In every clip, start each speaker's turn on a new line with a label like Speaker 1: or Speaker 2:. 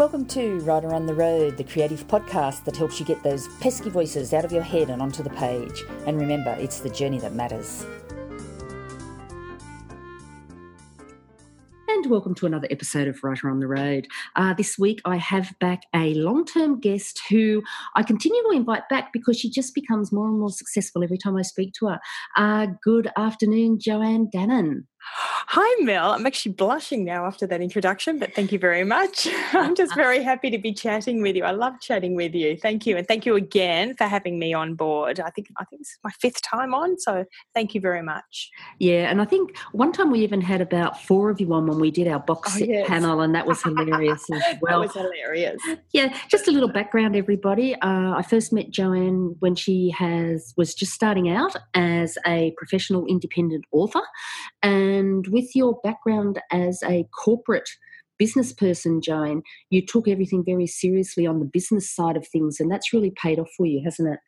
Speaker 1: Welcome to Writer on the Road, the creative podcast that helps you get those pesky voices out of your head and onto the page. And remember, it's the journey that matters. And welcome to another episode of Writer on the Road. Uh, this week I have back a long term guest who I continue to invite back because she just becomes more and more successful every time I speak to her. Uh, good afternoon, Joanne Dannon.
Speaker 2: Hi, Mel. I'm actually blushing now after that introduction, but thank you very much. I'm just very happy to be chatting with you. I love chatting with you. Thank you, and thank you again for having me on board. I think I think this is my fifth time on, so thank you very much.
Speaker 1: Yeah, and I think one time we even had about four of you on when we did our box oh, set yes. panel, and that was hilarious as well.
Speaker 2: that was hilarious.
Speaker 1: Yeah, just a little background, everybody. Uh, I first met Joanne when she has was just starting out as a professional independent author, and and with your background as a corporate business person, Joan, you took everything very seriously on the business side of things, and that's really paid off for you, hasn't it?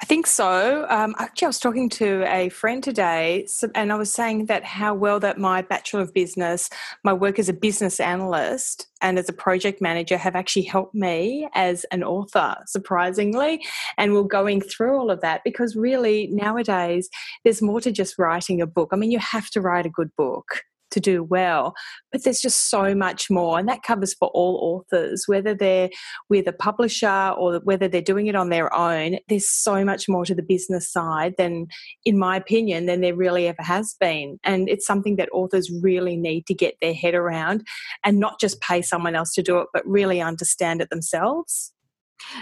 Speaker 2: I think so. Um, actually, I was talking to a friend today, and I was saying that how well that my Bachelor of Business, my work as a business analyst and as a project manager have actually helped me as an author, surprisingly. And we're going through all of that because really nowadays there's more to just writing a book. I mean, you have to write a good book to do well. But there's just so much more, and that covers for all authors, whether they're with a publisher or whether they're doing it on their own. There's so much more to the business side than, in my opinion, than there really ever has been. And it's something that authors really need to get their head around and not just pay someone else to do it, but really understand it themselves.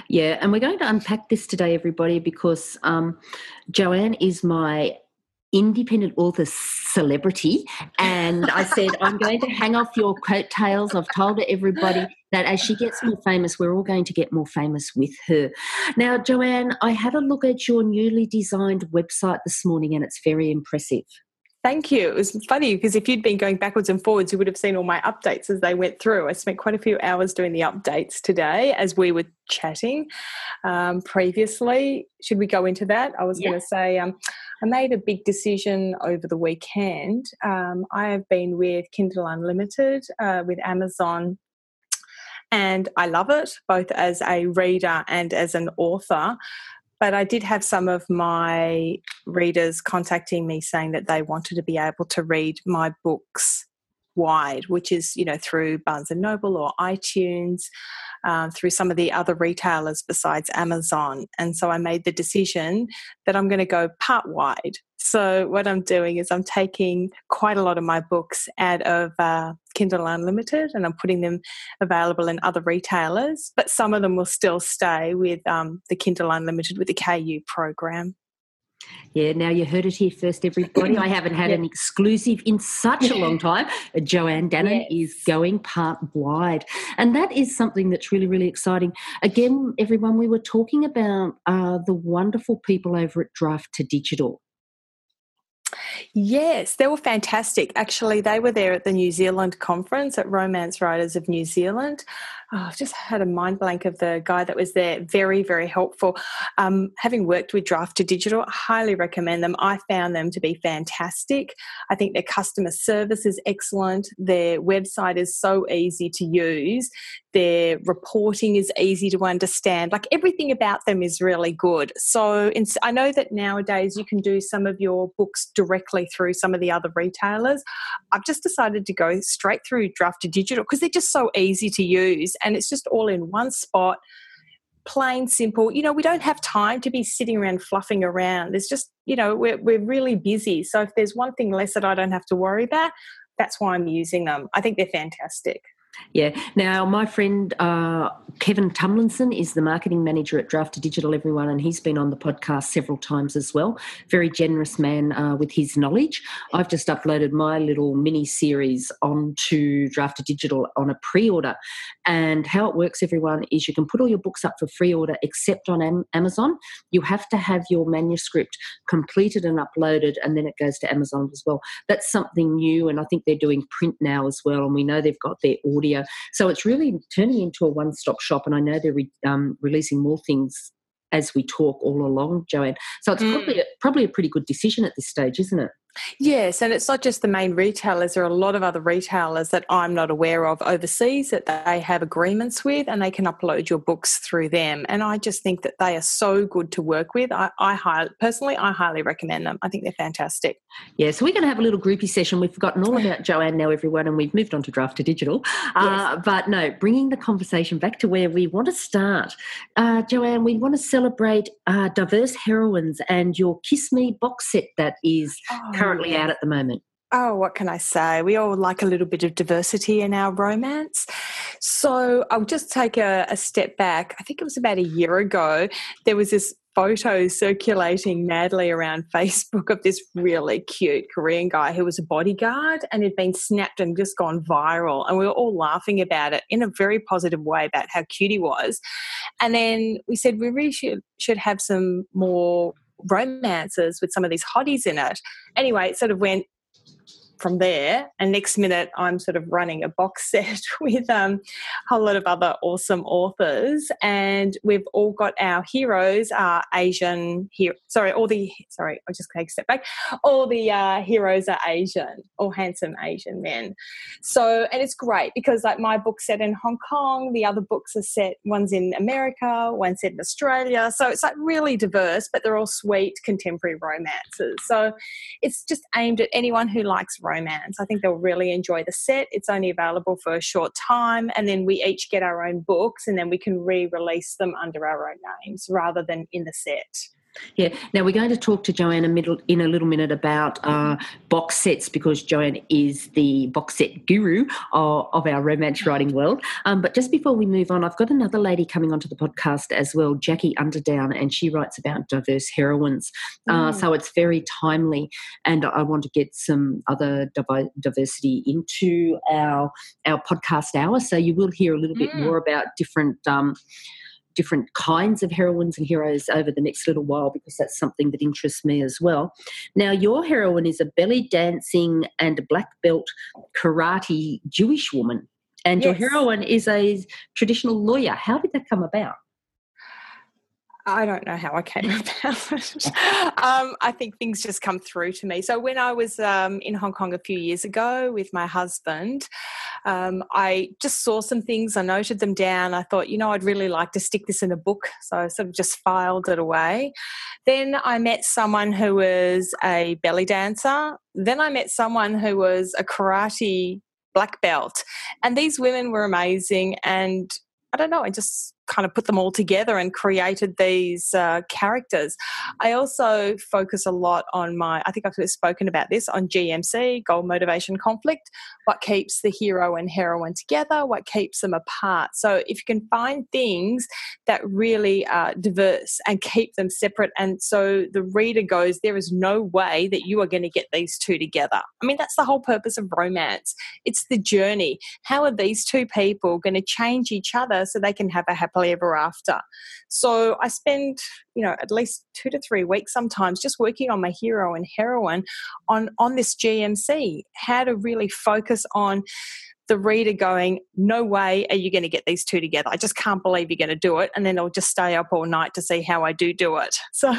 Speaker 1: Yeah, and we're going to unpack this today, everybody, because um, Joanne is my independent author celebrity and i said i'm going to hang off your coattails. I've told everybody that as she gets more famous we're all going to get more famous with her. Now joanne i had a look at your newly designed website this morning and it's very impressive
Speaker 2: Thank you. It was funny because if you'd been going backwards and forwards, you would have seen all my updates as they went through. I spent quite a few hours doing the updates today as we were chatting um, previously. Should we go into that? I was yeah. going to say um, I made a big decision over the weekend. Um, I have been with Kindle Unlimited uh, with Amazon. And I love it both as a reader and as an author. But I did have some of my readers contacting me saying that they wanted to be able to read my books wide, which is, you know, through Barnes and Noble or iTunes, um, through some of the other retailers besides Amazon. And so I made the decision that I'm going to go part wide. So what I'm doing is I'm taking quite a lot of my books out of uh, Kindle Unlimited and I'm putting them available in other retailers, but some of them will still stay with um, the Kindle Unlimited with the KU program.
Speaker 1: Yeah, now you heard it here first, everybody. I haven't had an exclusive in such a long time. Joanne Dannon yes. is going part wide. And that is something that's really, really exciting. Again, everyone, we were talking about uh, the wonderful people over at Draft to Digital.
Speaker 2: Yes, they were fantastic. Actually, they were there at the New Zealand conference at Romance Writers of New Zealand. Oh, I've just had a mind blank of the guy that was there. Very, very helpful. Um, having worked with Draft to Digital, I highly recommend them. I found them to be fantastic. I think their customer service is excellent. Their website is so easy to use. Their reporting is easy to understand. Like everything about them is really good. So I know that nowadays you can do some of your books directly through some of the other retailers. I've just decided to go straight through Draft to Digital because they're just so easy to use and it's just all in one spot plain simple. You know we don't have time to be sitting around fluffing around. There's just you know we're, we're really busy. So if there's one thing less that i don't have to worry about that's why i'm using them. I think they're fantastic
Speaker 1: yeah. Now, my friend uh, Kevin Tumlinson is the marketing manager at Draft to Digital, everyone, and he's been on the podcast several times as well. Very generous man uh, with his knowledge. I've just uploaded my little mini series onto Draft to Digital on a pre order. And how it works, everyone, is you can put all your books up for free order except on Am- Amazon. You have to have your manuscript completed and uploaded, and then it goes to Amazon as well. That's something new, and I think they're doing print now as well. And we know they've got their audio. So it's really turning into a one stop shop. And I know they're re, um, releasing more things as we talk all along, Joanne. So it's mm. probably a, probably a pretty good decision at this stage, isn't it?
Speaker 2: Yes, and it's not just the main retailers. There are a lot of other retailers that I'm not aware of overseas that they have agreements with, and they can upload your books through them. And I just think that they are so good to work with. I, I highly, personally, I highly recommend them. I think they're fantastic.
Speaker 1: Yeah, so we're going to have a little groupie session. We've forgotten all about Joanne now, everyone, and we've moved on to draft to digital. Uh, yes. but no, bringing the conversation back to where we want to start. Uh, Joanne, we want to celebrate uh, diverse heroines and your Kiss Me box set that is. Oh currently out at the moment?
Speaker 2: Oh, what can I say? We all like a little bit of diversity in our romance. So I'll just take a, a, step back. I think it was about a year ago. There was this photo circulating madly around Facebook of this really cute Korean guy who was a bodyguard and had been snapped and just gone viral. And we were all laughing about it in a very positive way about how cute he was. And then we said we really should, should have some more romances with some of these hotties in it. Anyway, it sort of went from there. And next minute, I'm sort of running a box set with um, a whole lot of other awesome authors, and we've all got our heroes are Asian. Here, sorry, all the sorry, I'll just take a step back. All the uh, heroes are Asian, all handsome Asian men. So, and it's great because like my book's set in Hong Kong, the other books are set. One's in America, one's set in Australia. So it's like really diverse, but they're all sweet contemporary romances. So it's just aimed at anyone who likes romance. I think they'll really enjoy the set. It's only available for a short time, and then we each get our own books, and then we can re release them under our own names rather than in the set.
Speaker 1: Yeah. Now we're going to talk to Joanne a middle, in a little minute about uh, box sets because Joanne is the box set guru of, of our romance writing world. Um, but just before we move on, I've got another lady coming onto the podcast as well, Jacquie Underdown, and she writes about diverse heroines. Uh, mm. so it's very timely, and I want to get some other diversity into our our podcast hour. So you will hear a little bit mm. more about different. Um, different kinds of heroines and heroes over the next little while because that's something that interests me as well. Now, your heroine is a belly dancing and black belt karate Jewish woman, and yes. your heroine is a traditional lawyer. How did that come about?
Speaker 2: I don't know how I came about it. um, I think things just come through to me. So when I was um, in Hong Kong a few years ago with my husband, um, I just saw some things. I noted them down. I thought, you know, I'd really like to stick this in a book. So I sort of just filed it away. Then I met someone who was a belly dancer. Then I met someone who was a karate black belt. And these women were amazing. And I don't know, I just kind of put them all together and created these uh, characters. I also focus a lot on my, I think I've spoken about this on GMC, goal motivation conflict, what keeps the hero and heroine together, what keeps them apart. So if you can find things that really are diverse and keep them separate, and so the reader goes, there is no way that you are going to get these two together. I mean, that's the whole purpose of romance. It's the journey. How are these two people going to change each other so they can have a happy happily ever after. So I spend, you know, at least two to three weeks sometimes just working on my hero and heroine on on this GMC, how to really focus on the reader going, No way are you going to get these two together. I just can't believe you're going to do it. And then I'll just stay up all night to see how I do do it. So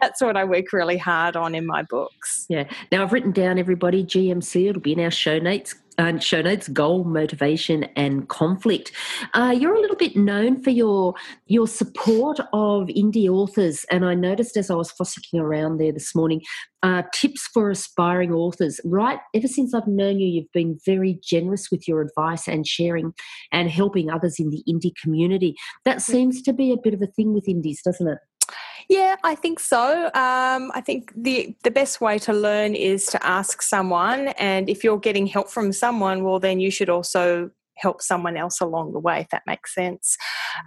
Speaker 2: that's what I work really hard on in my books.
Speaker 1: Yeah. Now I've written down everybody, GMC, it'll be in our show notes uh, show notes goal motivation and conflict. Uh, you're a little bit known for your your support of indie authors and i noticed as i was fossicking around there this morning uh, tips for aspiring authors. Right ever since i've known you you've been very generous with your advice and sharing and helping others in the indie community. That seems to be a bit of a thing with indies doesn't it
Speaker 2: yeah, I think so. Um, I think the the best way to learn is to ask someone, and if you're getting help from someone, well, then you should also help someone else along the way if that makes sense.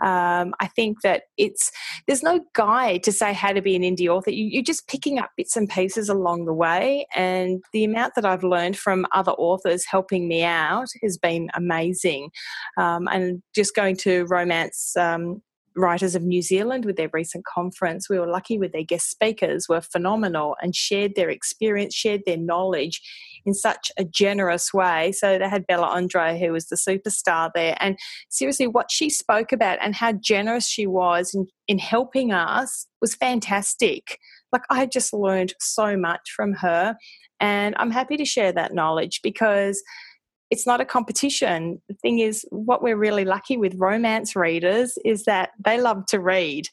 Speaker 2: Um, i think that it's there's no guide to say how to be an indie author. You, are just picking up bits and pieces along the way and the amount that i've learned from other authors helping me out has been amazing. Um, and just going to romance um, Writers of New Zealand with their recent conference. We were lucky with their guest speakers were phenomenal and shared their experience, shared their knowledge in such a generous way. So they had Bella Andre, who was the superstar there, and seriously, what she spoke about and how generous she was in, in helping us was fantastic. Like, I just learned so much from her. And I'm happy to share that knowledge because it's not a competition. The thing is, what we're really lucky with romance readers is that they love to read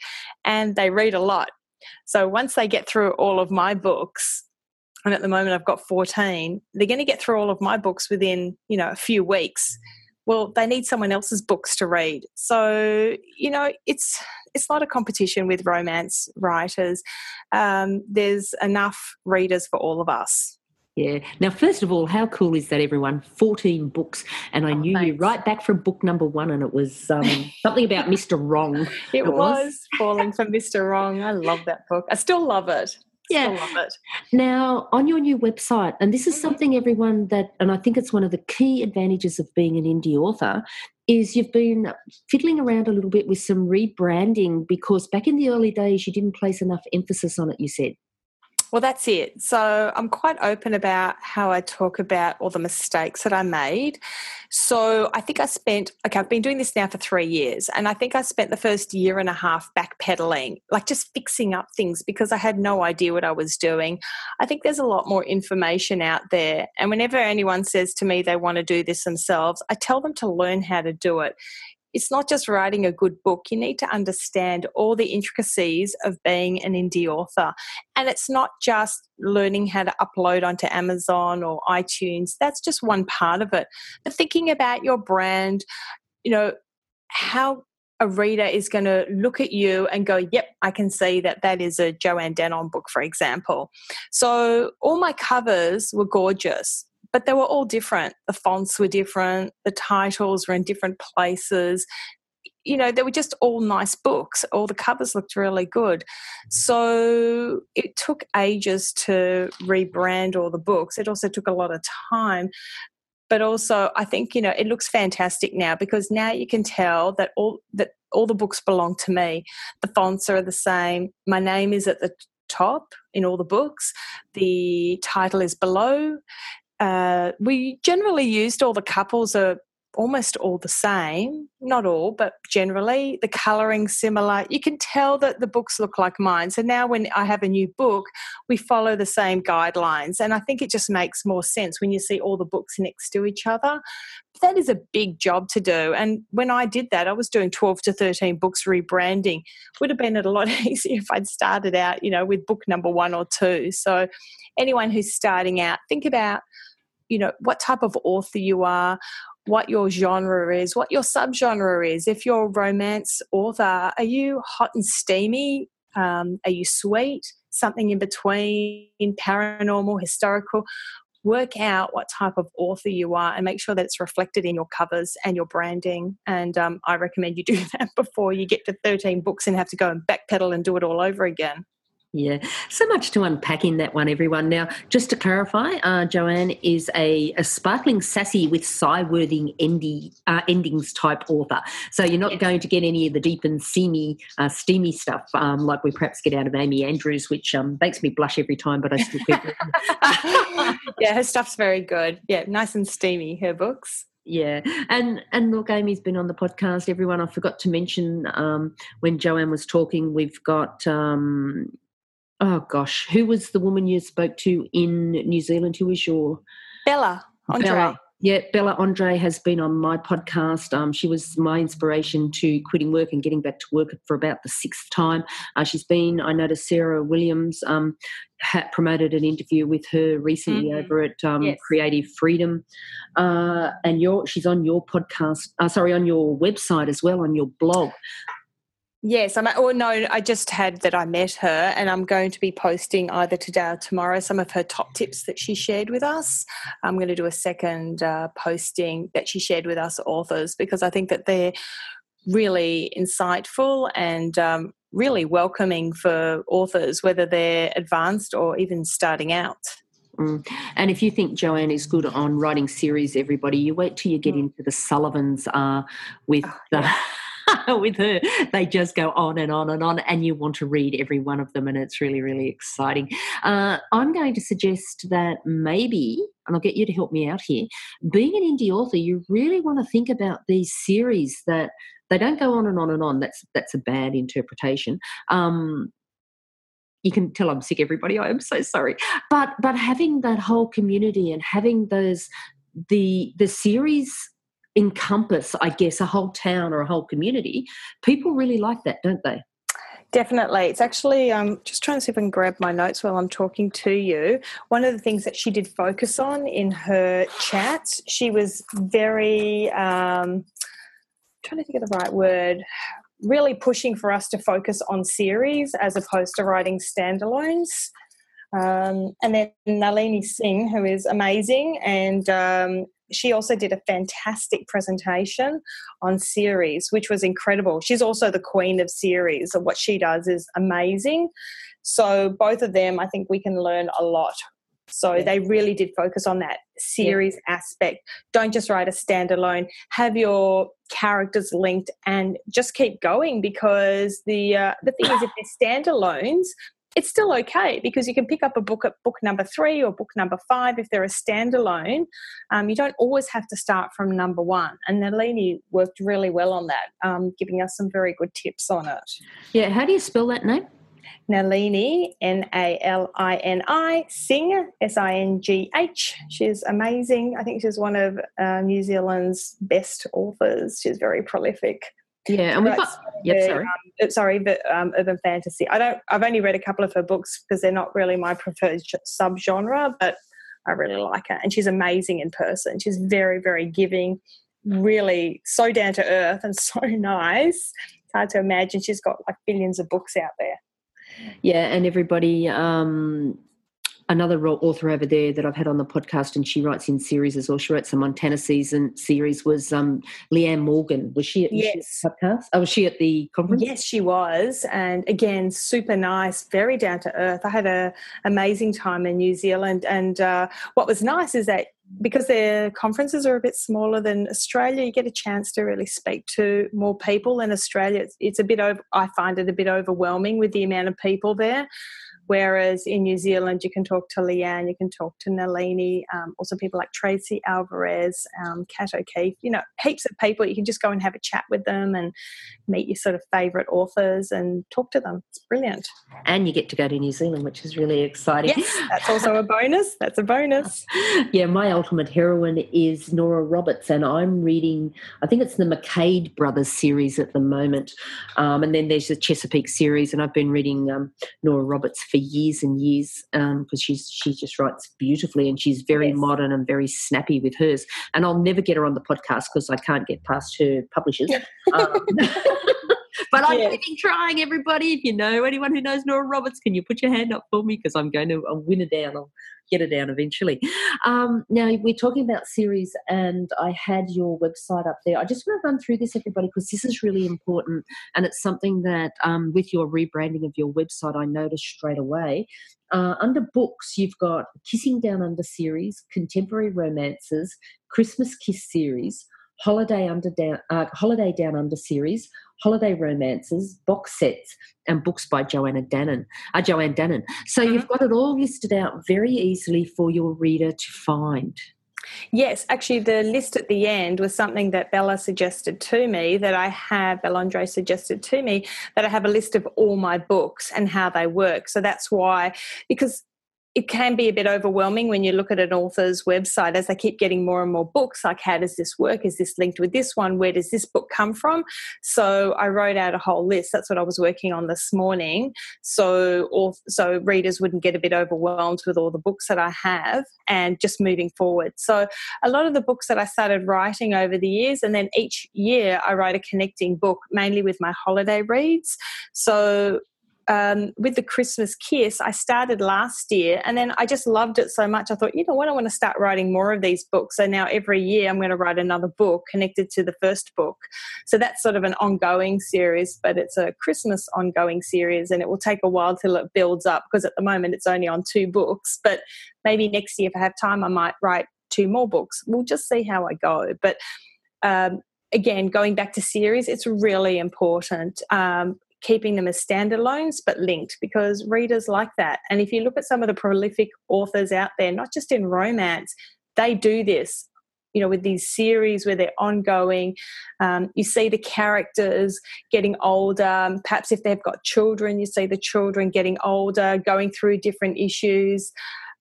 Speaker 2: and they read a lot. So once they get through all of my books, and at the moment I've got 14, they're going to get through all of my books within, you know, a few weeks. Well, they need someone else's books to read. So, you know, it's it's not a competition with romance writers. Um, there's enough readers for all of us.
Speaker 1: Yeah. Now, first of all, how cool is that, everyone? 14 books. And I oh, knew thanks. you right back from book number one, and it was um, something about Mr. Wrong.
Speaker 2: It, was. was Falling for Mr. Wrong. I love that book. I still love it.
Speaker 1: Yeah.
Speaker 2: Still love it.
Speaker 1: Now, on your new website, and this is mm-hmm. something everyone that, and I think it's one of the key advantages of being an indie author, is you've been fiddling around a little bit with some rebranding because back in the early days, you didn't place enough emphasis on it, you said.
Speaker 2: Well, that's it. So I'm quite open about how I talk about all the mistakes that I made. So I think I spent, okay, I've been doing this now for three years, and I think I spent the first year and a half backpedaling, like just fixing up things because I had no idea what I was doing. I think there's a lot more information out there. And whenever anyone says to me they want to do this themselves, I tell them to learn how to do it it's not just writing a good book. You need to understand all the intricacies of being an indie author. And it's not just learning how to upload onto Amazon or iTunes. That's just one part of it. But thinking about your brand, you know, how a reader is going to look at you and go, Yep, I can see that that is a Joanne Dannon book, for example. So all my covers were gorgeous but they were all different. The fonts were different, the titles were in different places. You know, they were just all nice books. All the covers looked really good. So it took ages to rebrand all the books. It also took a lot of time but also I think you know it looks fantastic now because now you can tell that all that all the books belong to me. The fonts are the same. My name is at the top in all the books. The title is below uh, we generally used all the couples are almost all the same, not all, but generally the colouring similar. You can tell that the books look like mine. So now when I have a new book, we follow the same guidelines. And I think it just makes more sense when you see all the books next to each other. That is a big job to do. And when I did that, I was doing 12 to 13 books rebranding. Would have been a lot easier if I'd started out, you know, with book number one or two. So anyone who's starting out, think about you know what type of author you are what your genre is what your subgenre is. If you're a romance author are you hot and steamy? Um, are you sweet? Something in between paranormal historical? Work out what type of author you are and make sure that it's reflected in your covers and your branding. And um, i recommend you do that before you get to 13 books and have to go and backpedal and do it all over again
Speaker 1: yeah, so much to unpack in that one, everyone. Now, just to clarify, uh, Joanne is a, a, sparkling, sassy with sigh-worthy endy, uh, endings type author. So you're not yes. going to get any of the deep and steamy, uh, steamy stuff um, like we perhaps get out of Amy Andrews, which um, makes me blush every time, but I still keep it.
Speaker 2: yeah, her stuff's very good. Yeah, nice and steamy, her books
Speaker 1: yeah and and look amy's been on the podcast everyone i forgot to mention um, when joanne was talking we've got um, oh gosh, who was the woman you spoke to in New Zealand? Who was your
Speaker 2: Bella Andre?
Speaker 1: Bella. Yeah, Bella Andre has been on my podcast. Um, she was my inspiration to quitting work and getting back to work for about the sixth time. Uh, she's been, I noticed Sarah Williams um, had promoted an interview with her recently mm-hmm. over at um, yes. Creative Freedom, uh, and your she's on your podcast. Uh, sorry, on your website as well, on your blog.
Speaker 2: Yes, I'm. Or no, I just had that I met her, and I'm going to be posting either today or tomorrow some of her top tips that she shared with us. I'm going to do a second uh, posting that she shared with us authors because I think that they're really insightful and um, really welcoming for authors, whether they're advanced or even starting out.
Speaker 1: Mm. And if you think Joanne is good on writing series, everybody, you wait till you get mm. into the Sullivans uh, with oh, yeah. with her. They just go on and on and on, and you want to read every one of them, and it's really, really exciting. Uh, I'm going to suggest that maybe, and I'll get you to help me out here, being an indie author, you really want to think about these series that they don't go on and on and on. That's that's a bad interpretation. Um, you can tell I'm sick, everybody. I am so sorry. But but having that whole community and having those the the series encompass, I guess, a whole town or a whole community, people really like that, don't they?
Speaker 2: Definitely. It's actually, I'm um, just trying to see if I can grab my notes while I'm talking to you. One of the things that she did focus on in her chat, she was very, um, trying to think of the right word, really pushing for us to focus on series as opposed to writing standalones. Um, and then Nalini Singh, who is amazing, and um, she also did a fantastic presentation on series, which was incredible. She's also the queen of series, and what she does is amazing. So, both of them, I think we can learn a lot. So, yeah. they really did focus on that series yeah. aspect. Don't just write a standalone, have your characters linked and just keep going because the uh, the thing is if they're standalones it's still okay because you can pick up a book at book number three or book number five if they're a standalone. Um, you don't always have to start from number one. And Nalini worked really well on that, um, giving us some very good tips on it.
Speaker 1: Yeah, how do you spell that name?
Speaker 2: Nalini, N A L I N I, Singh, S I N G H. She's amazing. I think she's one of uh, New Zealand's best authors. She's very prolific.
Speaker 1: Yeah, and we've got. Yep, sorry.
Speaker 2: Um, sorry, but um, urban fantasy. I don't. I've only read a couple of her books because they're not really my preferred subgenre, but I really like her, and she's amazing in person. She's very, very giving, really so down to earth and so nice. It's hard to imagine she's got like billions of books out there.
Speaker 1: Yeah, and everybody. Um, another author over there that I've had on the podcast, and she writes in series as well. She wrote some Montana season series. Was um, Leeanna Morgan? Was she at yes. the podcast? Oh, was she at the conference?
Speaker 2: Yes, she was. And again, super nice, very down to earth. I had an amazing time in New Zealand, and uh, what was nice is that because their conferences are a bit smaller than Australia, you get a chance to really speak to more people. In Australia, it's, it's a bit over. I find it a bit overwhelming with the amount of people there. Whereas in New Zealand, you can talk to Leeanna, you can talk to Nalini, um, also people like Tracey Alvarez, um, Kat O'Keefe, you know, heaps of people. You can just go and have a chat with them and meet your sort of favourite authors and talk to them. It's brilliant.
Speaker 1: And you get to go to New Zealand, which is really exciting.
Speaker 2: Yes, that's also a bonus. That's a bonus.
Speaker 1: yeah, my ultimate heroine is Nora Roberts, and I'm reading, I think it's the MacKade Brothers series at the moment. Um, and then there's the Chesapeake series, and I've been reading um, Nora Roberts for years and years because um, she's she just writes beautifully and she's very yes. modern and very snappy with hers. And I'll never get her on the podcast because I can't get past her publishers. um, but I'm yeah. trying, everybody. If you know anyone who knows Nora Roberts, can you put your hand up for me? Because I'm going to I'll win her down. I'll get her down eventually. Um, now, we're talking about series, and I had your website up there. I just want to run through this, everybody, because this is really important. And it's something that, um, with your rebranding of your website, I noticed straight away. Uh, under books, you've got Kissing Down Under series, Contemporary Romances, Christmas Kiss series, Holiday Under Down, uh, Holiday Down Under series, holiday romances, box sets, and books by Joanna Dannon, uh, Joanne Dannon. So mm-hmm. you've got it all listed out very easily for your reader to find.
Speaker 2: Yes, actually, the list at the end was something that Bella suggested to me that I have, Bella Andre suggested to me that I have a list of all my books and how they work. So that's why, because it can be a bit overwhelming when you look at an author's website as they keep getting more and more books like how does this work? Is this linked with this one? Where does this book come from? So i wrote out a whole list. That's what i was working on this morning. So so readers wouldn't get a bit overwhelmed with all the books that i have and just moving forward. So a lot of the books that i started writing over the years and then each year i write a connecting book mainly with my holiday reads. So um, with the Christmas Kiss, I started last year and then I just loved it so much. I thought, you know what, I want to start writing more of these books. So now every year I'm going to write another book connected to the first book. So that's sort of an ongoing series, but it's a Christmas ongoing series and it will take a while till it builds up because at the moment it's only on two books. But maybe next year, if I have time, I might write two more books. We'll just see how I go. But um, again, going back to series, it's really important. Um, keeping them as standalones but linked because readers like that. And if you look at some of the prolific authors out there, not just in romance, they do this you know, with these series where they're ongoing, um, you see the characters getting older. Perhaps if they've got children, you see the children getting older, going through different issues.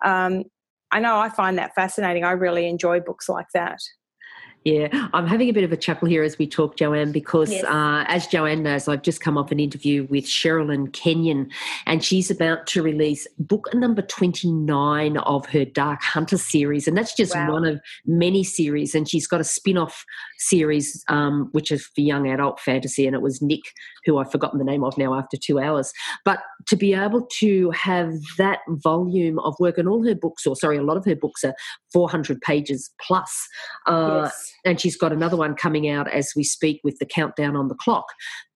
Speaker 2: Um, I know I find that fascinating. I really enjoy books like that.
Speaker 1: Yeah, I'm having a bit of a chuckle here as we talk, Joanne, because yes. uh, as Joanne knows, I've just come off an interview with Sherilyn Kenyon, and she's about to release book number 29 of her Dark Hunter series. And that's just wow. one of many series. And she's got a spin off series, um, which is for young adult fantasy. And it was Nick, who I've forgotten the name of now after two hours. But to be able to have that volume of work, and all her books, or sorry, a lot of her books are 400 pages plus. Uh, yes and she's got another one coming out as we speak with the countdown on the clock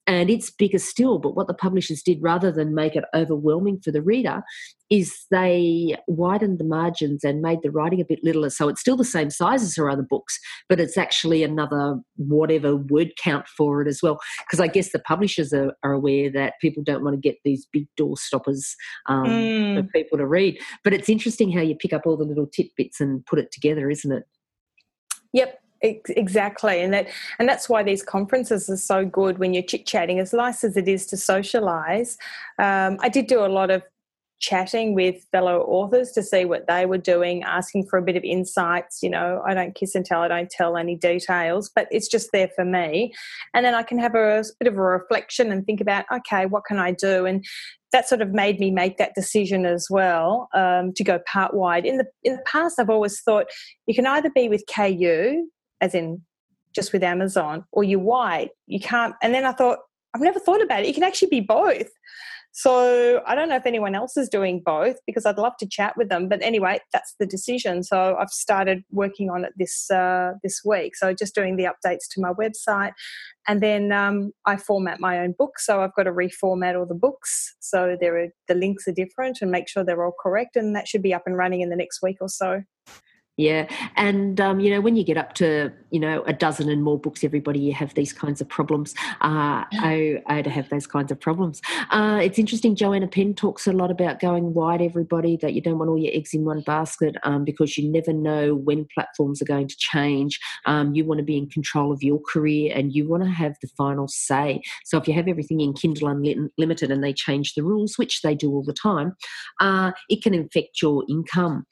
Speaker 1: and it's bigger still. But what the publishers did, rather than make it overwhelming for the reader, is they widened the margins and made the writing a bit littler. So it's still the same size as her other books, but it's actually another whatever word count for it as well. Because I guess the publishers are, are, aware that people don't want to get these big door stoppers um, mm. for people to read. But it's interesting how you pick up all the little tidbits and put it together, isn't it?
Speaker 2: Yep, exactly and that and that's why these conferences are so good when you're chit chatting as nice as it is to socialize um, i did do a lot of chatting with fellow authors to see what they were doing asking for a bit of insights you know i don't kiss and tell i don't tell any details but it's just there for me. And then i can have a, a bit of a reflection and think about okay what can i do? And that sort of made me make that decision as well um, to go part wide. In the in the past, I've always thought you can either be with KU as in just with Amazon, or you're white. You can't. And then I thought, I've never thought about it. You can actually be both. So I don't know if anyone else is doing both because I'd love to chat with them. But anyway, that's the decision. So I've started working on it this uh, this week. So just doing the updates to my website, and then um, I format my own books. So I've got to reformat all the books so there are the links are different and make sure they're all correct. And that should be up and running in the next week or so.
Speaker 1: Yeah, and um, you know when you get up to you know a dozen and more books, everybody you have these kinds of problems. Uh, I I to have those kinds of problems. Uh, it's interesting. Joanna Penn talks a lot about going wide. Everybody that you don't want all your eggs in one basket um, because you never know when platforms are going to change. Um, you want to be in control of your career and you want to have the final say. So if you have everything in Kindle Unlimited and they change the rules, which they do all the time, uh, it can affect your income.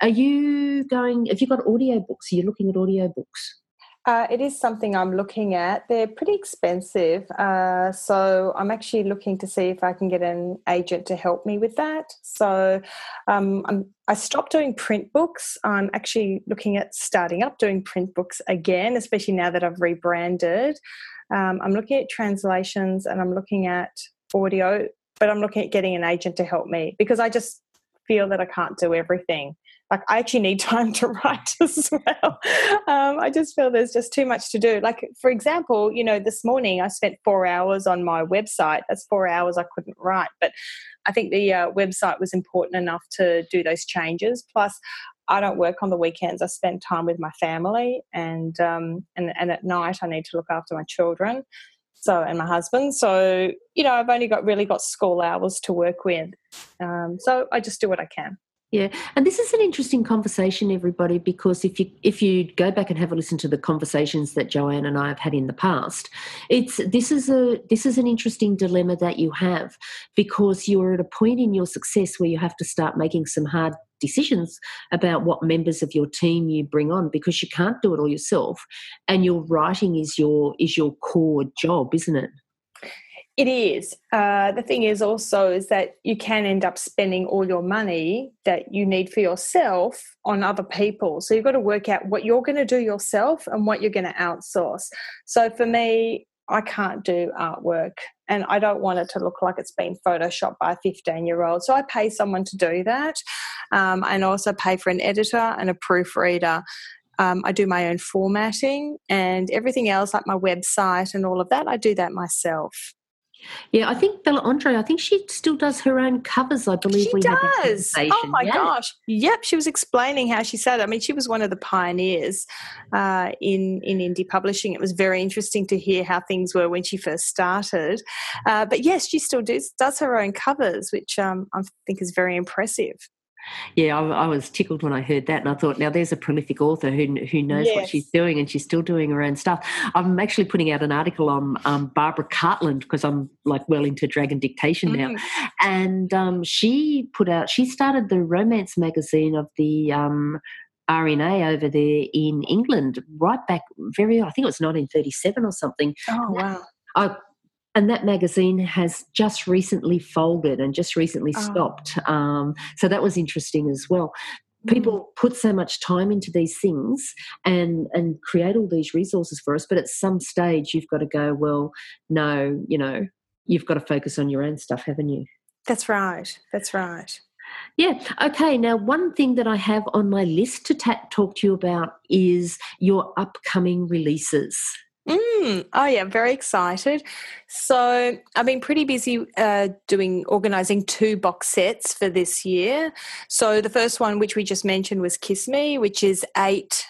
Speaker 1: Are you going going? Have you got audio books? Are you looking at audio books?
Speaker 2: Uh, it is something I'm looking at. They're pretty expensive. Uh, so I'm actually looking to see if I can get an agent to help me with that. So um, i stopped doing print books. I'm actually looking at starting up doing print books again, especially now that I've rebranded. Um, I'm looking at translations and I'm looking at audio, but I'm looking at getting an agent to help me because I just feel that I can't do everything like I actually need time to write as well. Um, I just feel there's just too much to do. Like for example, you know, this morning I spent four hours on my website. That's four hours I couldn't write, but I think the uh, website was important enough to do those changes. Plus, I don't work on the weekends. I spend time with my family, and um, and and at night I need to look after my children. So and my husband. So you know, I've only got really got school hours to work with. Um, so I just do what I can.
Speaker 1: Yeah, and this is an interesting conversation, everybody, because if you if you go back and have a listen to the conversations that Joanne and I have had in the past, it's this is a this is an interesting dilemma that you have because you're at a point in your success where you have to start making some hard decisions about what members of your team you bring on because you can't do it all yourself, and your writing is your is your core job, isn't it?
Speaker 2: It is. Uh, the thing is also is that you can end up spending all your money that you need for yourself on other people. So you've got to work out what you're going to do yourself and what you're going to outsource. So for me, I can't do artwork and I don't want it to look like it's been photoshopped by a 15 year old. So I pay someone to do that um, and also pay for an editor and a proofreader. Um, I do my own formatting and everything else, like my website and all of that, I do that myself.
Speaker 1: Yeah, I think Bella Andre, I think she still does her own covers, I believe.
Speaker 2: She does. Oh my yeah. gosh. Yep, she was explaining how she said it. I mean, she was one of the pioneers uh, in, in indie publishing. It was very interesting to hear how things were when she first started. Uh, but yes, she still does, does her own covers, which um, I think is very impressive.
Speaker 1: Yeah, I, I, was tickled when I heard that, and I thought, now there's a prolific author who who knows yes. what she's doing, and she's still doing her own stuff. I'm actually putting out an article on um, Barbara Cartland because I'm like well into dragon dictation now, mm. and um, she put out. She started the romance magazine of the. Um, RNA over there in England, right back very, I think it was 1937 or something.
Speaker 2: Oh, wow.
Speaker 1: I and that magazine has just recently folded and just recently oh. stopped. Um, so that was interesting as well. People mm. put so much time into these things and and create all these resources for us, but at some stage you've got to go. Well, no, you know, you've got to focus on your own stuff, haven't you?
Speaker 2: That's right. That's right.
Speaker 1: Yeah. Okay. Now, one thing that I have on my list to ta- talk to you about is your upcoming releases.
Speaker 2: Mm, oh yeah, very excited. So I've been pretty busy uh, doing organising two box sets for this year. So the first one, which we just mentioned, was Kiss Me, which is eight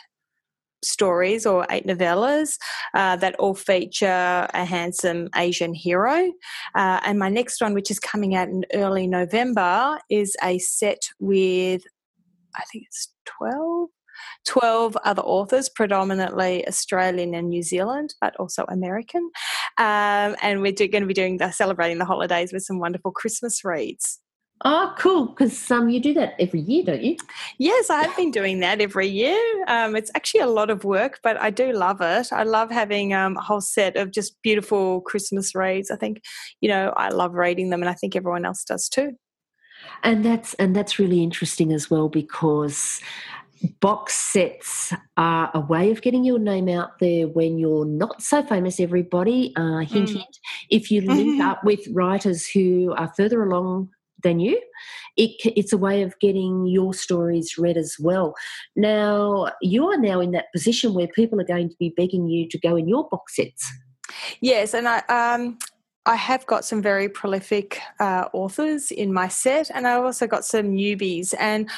Speaker 2: stories or eight novellas uh, that all feature a handsome Asian hero. Uh, and my next one, which is coming out in early November, is a set with I think it's 12 12 other authors, predominantly Australian and New Zealand, but also American. Um, and we're do, going to be doing the celebrating the holidays with some wonderful Christmas reads.
Speaker 1: Oh, cool! Because um, you do that every year, don't you?
Speaker 2: Yes, I have been doing that every year. Um, it's actually a lot of work, but I do love it. I love having um, a whole set of just beautiful Christmas reads. I think, you know, I love reading them, and I think everyone else does too.
Speaker 1: And that's and that's really interesting as well because box sets are a way of getting your name out there when you're not so famous everybody uh, hint mm. hint if you link up with writers who are further along than you it, it's a way of getting your stories read as well now you are now in that position where people are going to be begging you to go in your box sets
Speaker 2: yes and i um I have got some very prolific uh, authors in my set, and I've also got some newbies. And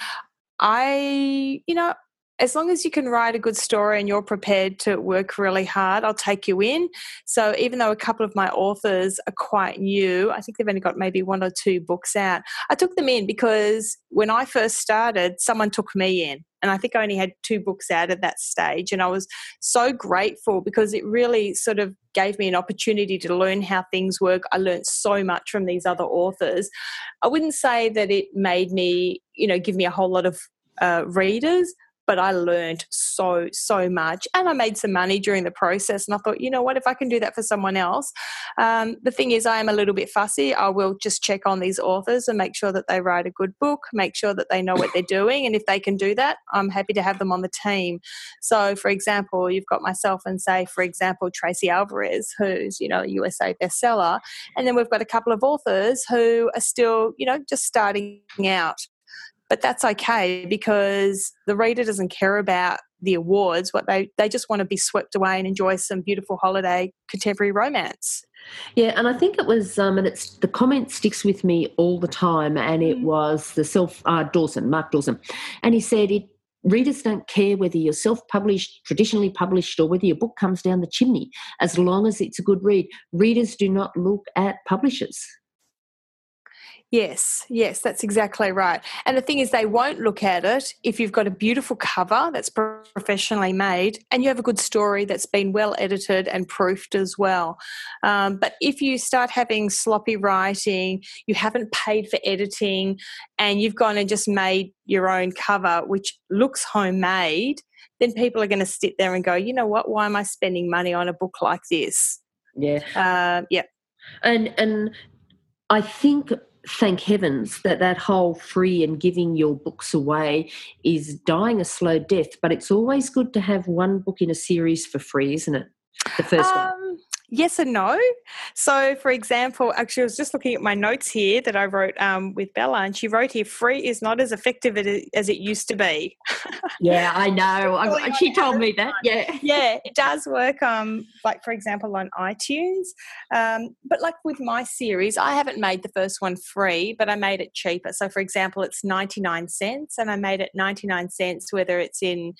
Speaker 2: I, you know, as long as you can write a good story and you're prepared to work really hard, I'll take you in. So even though a couple of my authors are quite new, I think they've only got maybe one or two books out. I took them in because when I first started, someone took me in. And I think I only had two books out at that stage. And I was so grateful because it really sort of gave me an opportunity to learn how things work. I learned so much from these other authors. I wouldn't say that it made me, you know, give me a whole lot of uh, readers, but I learned so, so much. And I made some money during the process. And I thought, you know what, if I can do that for someone else. Um, the thing is, I am a little bit fussy. I will just check on these authors and make sure that they write a good book, make sure that they know what they're doing. And if they can do that, I'm happy to have them on the team. So, for example, you've got myself and say, for example, Tracey Alvarez, who's, you know, a USA bestseller. And then we've got a couple of authors who are still, you know, just starting out. But that's okay because the reader doesn't care about the awards. What they they just want to be swept away and enjoy some beautiful holiday contemporary romance.
Speaker 1: Yeah, and I think it was, um, and it's the comment sticks with me all the time, and it mm. was the self uh, Dawson, Mark Dawson, and he said it. Readers don't care whether you're self published, traditionally published, or whether your book comes down the chimney, as long as it's a good read. Readers do not look at publishers.
Speaker 2: Yes, yes, that's exactly right. And the thing is, they won't look at it if you've got a beautiful cover that's professionally made and you have a good story that's been well edited and proofed as well. Um, but if you start having sloppy writing, you haven't paid for editing, and you've gone and just made your own cover, which looks homemade, then people are going to sit there and go, you know what? Why am I spending money on a book like this?
Speaker 1: Yeah.
Speaker 2: Uh, yeah.
Speaker 1: And and I think thank heavens that that whole free and giving your books away is dying a slow death. But it's always good to have one book in a series for free, isn't it? The first um, one
Speaker 2: yes and no. So, for example, actually, I was just looking at my notes here that I wrote um, with Bella, and she wrote here free is not as effective as it used to be.
Speaker 1: yeah, I know. I, she told me that. Yeah.
Speaker 2: Yeah, it does work, um, like, for example, on iTunes. Um, but, like with my series, I haven't made the first one free, but I made it cheaper. So, for example, it's 99 cents, and I made it 99 cents whether it's in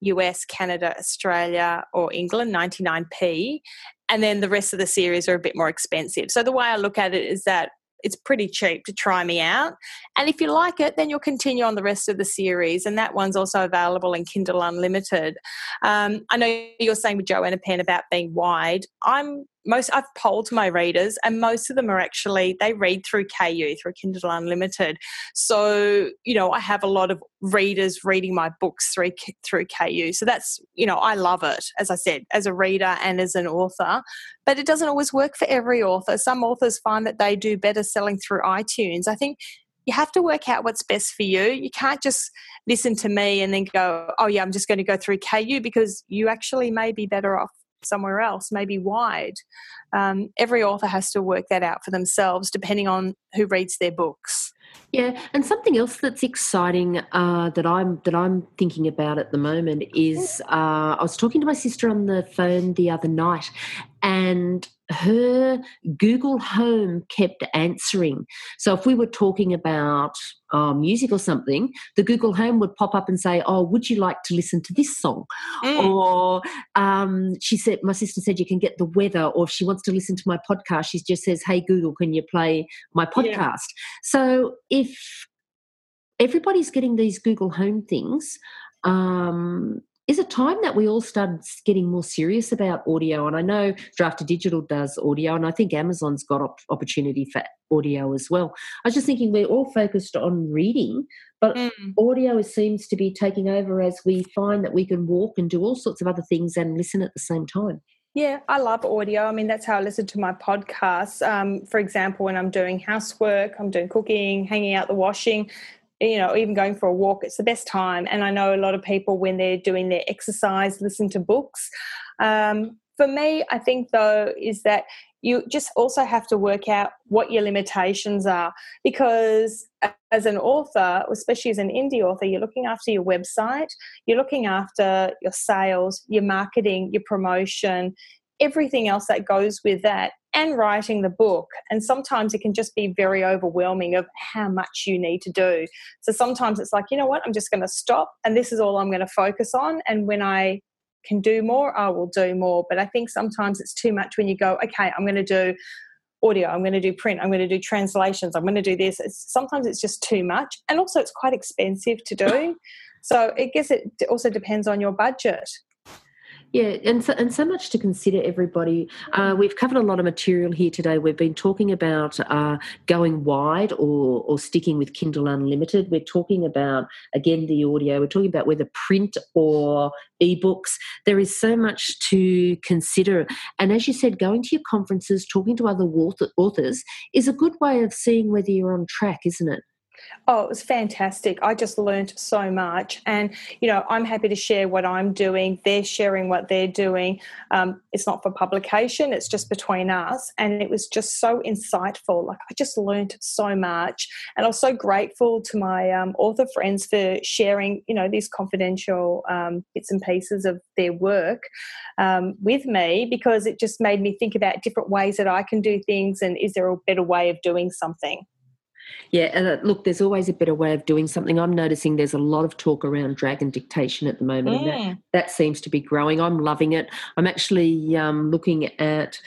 Speaker 2: US, Canada, Australia, or England, 99p. And then the rest of the series are a bit more expensive. So the way I look at it is that it's pretty cheap to try me out. And if you like it, then you'll continue on the rest of the series. And that one's also available in Kindle Unlimited. Um, I know you're saying with Joanna Penn about being wide. I'm most I've polled my readers, and most of them are actually they read through KU through Kindle Unlimited. So you know, I have a lot of readers reading my books through through KU. So that's you know, I love it as I said as a reader and as an author. But it doesn't always work for every author. Some authors find that they do better selling through iTunes. I think you have to work out what's best for you. You can't just listen to me and then go, oh, yeah, I'm just going to go through KU because you actually may be better off somewhere else, maybe wide. Um, every author has to work that out for themselves, depending on who reads their books.
Speaker 1: Yeah, and something else that's exciting uh, that I'm that I'm thinking about at the moment is uh, I was talking to my sister on the phone the other night, and her Google Home kept answering. So if we were talking about uh, music or something, the Google Home would pop up and say, "Oh, would you like to listen to this song?" Mm. Or um, she said, my sister said, you can get the weather. Or if she wants to listen to my podcast, she just says, "Hey Google, can you play my podcast?" Yeah. So if everybody's getting these Google Home things, um, is a time that we all started getting more serious about audio. And I know Draft to Digital does audio, and I think Amazon's got op- opportunity for audio as well. I was just thinking we're all focused on reading, but mm. audio seems to be taking over as we find that we can walk and do all sorts of other things and listen at the same time.
Speaker 2: Yeah, I love audio. I mean, that's how I listen to my podcasts. Um, for example, when I'm doing housework, I'm doing cooking, hanging out the washing, you know, even going for a walk, it's the best time. And I know a lot of people, when they're doing their exercise, listen to books. Um, for me, I think though, is that you just also have to work out what your limitations are because as an author especially as an indie author you're looking after your website you're looking after your sales your marketing your promotion everything else that goes with that and writing the book. And sometimes it can just be very overwhelming of how much you need to do. So sometimes it's like, you know what, I'm just going to stop and this is all I'm going to focus on. And when I can do more, I will do more. But I think sometimes it's too much when you go, okay, I'm going to do audio, I'm going to do print, I'm going to do translations, I'm going to do this. It's, sometimes it's just too much. And also, it's quite expensive to do. So I guess it also depends on your budget.
Speaker 1: Yeah, and so, and so much to consider, everybody. Uh, we've covered a lot of material here today. We've been talking about uh, going wide or, or sticking with Kindle Unlimited. We're talking about, again, the audio. We're talking about whether print or ebooks. There is so much to consider. And as you said, going to your conferences, talking to other authors is a good way of seeing whether you're on track, isn't it?
Speaker 2: Oh, it was fantastic. I just learned so much. And, you know, I'm happy to share what I'm doing. They're sharing what they're doing. Um, it's not for publication, it's just between us. And it was just so insightful. Like, I just learned so much. And I was so grateful to my um, author friends for sharing, you know, these confidential um, bits and pieces of their work um, with me because it just made me think about different ways that I can do things and is there a better way of doing something.
Speaker 1: Yeah, and uh, look, there's always a better way of doing something. I'm noticing there's a lot of talk around Dragon dictation at the moment, mm. and that, mm. that, seems to be growing. I'm loving it. I'm actually um, looking at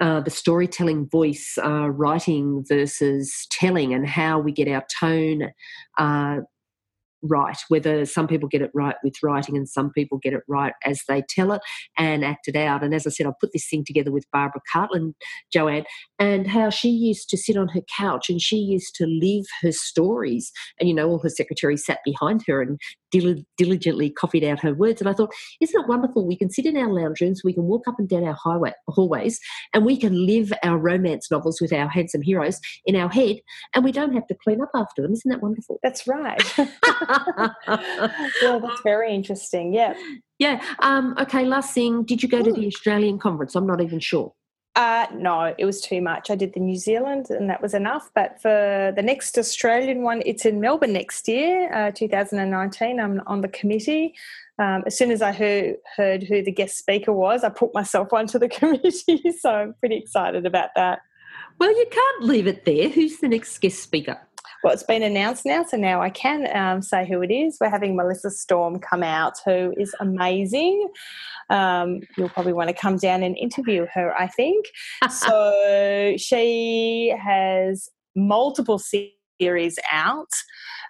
Speaker 1: uh, the storytelling voice, uh, writing versus telling, and how we get our tone uh, right, whether some people get it right with writing and some people get it right as they tell it and act it out. And as I said, I put this thing together with Barbara Cartland, Joanne, and how she used to sit on her couch and she used to live her stories. And, you know, all her secretaries sat behind her and dil- diligently copied out her words. And I thought, isn't it wonderful? We can sit in our lounge rooms, we can walk up and down our highway, hallways, and we can live our romance novels with our handsome heroes in our head, and we don't have to clean up after them. Isn't that wonderful?
Speaker 2: That's right. yeah, that's very interesting. Yeah.
Speaker 1: Yeah. Um, okay, last thing. Did you go to the Australian conference? I'm not even sure.
Speaker 2: Uh, no, it was too much. I did the New Zealand and that was enough. But for the next Australian one, it's in Melbourne next year, uh, 2019. I'm on the committee. Um, as soon as I heard, heard who the guest speaker was, I put myself onto the committee. So I'm pretty excited about that.
Speaker 1: Well, you can't leave it there. Who's the next guest speaker?
Speaker 2: Well, it's been announced now, so now I can um, say who it is. We're having Melissa Storm come out, who is amazing. Um, you'll probably want to come down and interview her, I think. so she has multiple series out.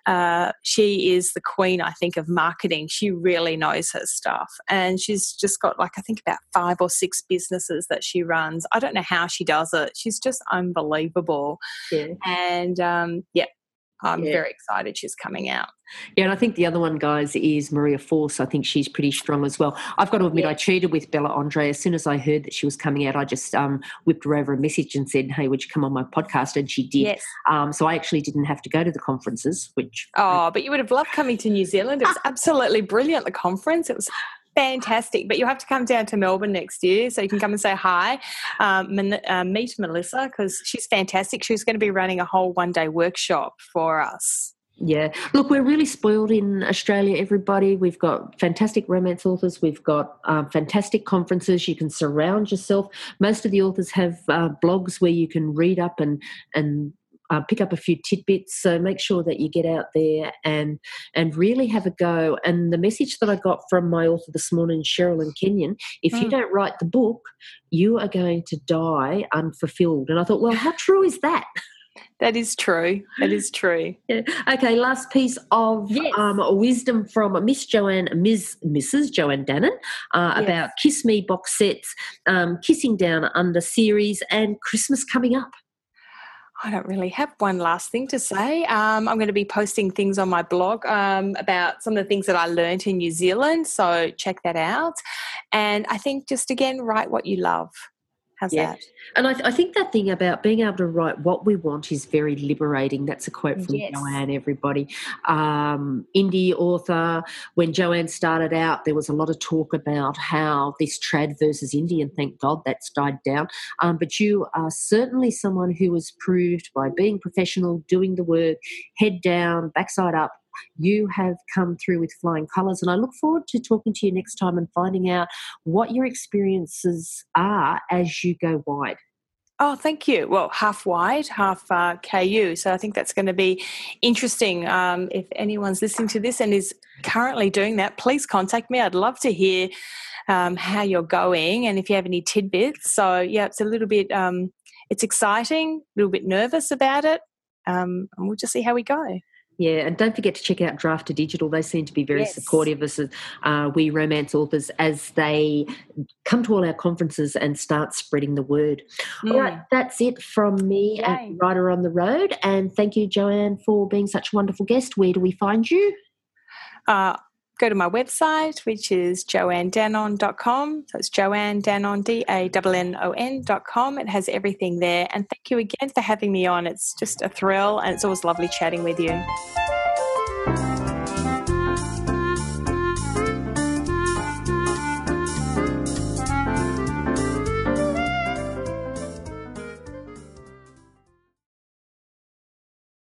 Speaker 2: Uh, she is the queen, I think, of marketing. She really knows her stuff. And she's just got, like, I think about five or six businesses that she runs. I don't know how she does it. She's just unbelievable. Yeah. And um, yeah, I'm yeah. very excited she's coming out.
Speaker 1: Yeah, and I think the other one, guys, is Marie Force. I think she's pretty strong as well. I've got to admit, yeah. I cheated with Bella Andre. As soon as I heard that she was coming out, I just um, whipped her over a message and said, "Hey, would you come on my podcast?" And she did. Yes. Um, so I actually didn't have to go to the conferences. Which
Speaker 2: oh, but you would have loved coming to New Zealand. It was absolutely brilliant. The conference. It was fantastic. But you'll have to come down to Melbourne next year so you can come and say hi. Um, uh, meet Melissa because she's fantastic. She's going to be running a whole one day workshop for us.
Speaker 1: Yeah. Look, we're really spoiled in Australia, everybody. We've got fantastic romance authors. We've got um, fantastic conferences. You can surround yourself. Most of the authors have uh, blogs where you can read up and, and uh, pick up a few tidbits. So make sure that you get out there and and really have a go. And the message that I got from my author this morning, Sherrilyn Kenyon, if mm. you don't write the book, you are going to die unfulfilled. And I thought, well, how true is that?
Speaker 2: That is true. That is true.
Speaker 1: Yeah. Okay, last piece of yes. um, wisdom from Miss Joanne, Ms. Mrs. Joanne Dannon uh, yes. about Kiss Me box sets, um, Kissing Down Under series, and Christmas coming up.
Speaker 2: I don't really have one last thing to say. Um, I'm going to be posting things on my blog um, about some of the things that I learned in New Zealand. So check that out. And I think just again, write what you love. How's yeah. that?
Speaker 1: And I, th- I, think that thing about being able to write what we want is very liberating. That's a quote from yes. Joanne, everybody. Um, indie author. When Joanne started out, there was a lot of talk about how this trad versus indie, and thank God that's died down. Um, but you are certainly someone who was proved by being professional, doing the work, head down, backside up, you have come through with flying colours. And I look forward to talking to you next time and finding out what your experiences are as you go wide.
Speaker 2: Oh, thank you. Well, half wide, half uh, KU. So I think that's going to be interesting. Um, if anyone's listening to this and is currently doing that, please contact me. I'd love to hear um, how you're going and if you have any tidbits. So, yeah, it's a little bit, um, it's exciting, a little bit nervous about it. Um, and we'll just see how we go.
Speaker 1: Yeah, and don't forget to check out Draft to Digital. They seem to be very yes. supportive of us, uh, we romance authors, as they come to all our conferences and start spreading the word. Mm. All right, that's it from me Yay. at Writer on the Road. And thank you, Joanne, for being such a wonderful guest. Where do we find you?
Speaker 2: Uh, go to my website, which is joannedannon.com. So it's Joanne Dannon, D A N N O N.com. It has everything there. And thank you again for having me on. It's just a thrill and it's always lovely chatting with you.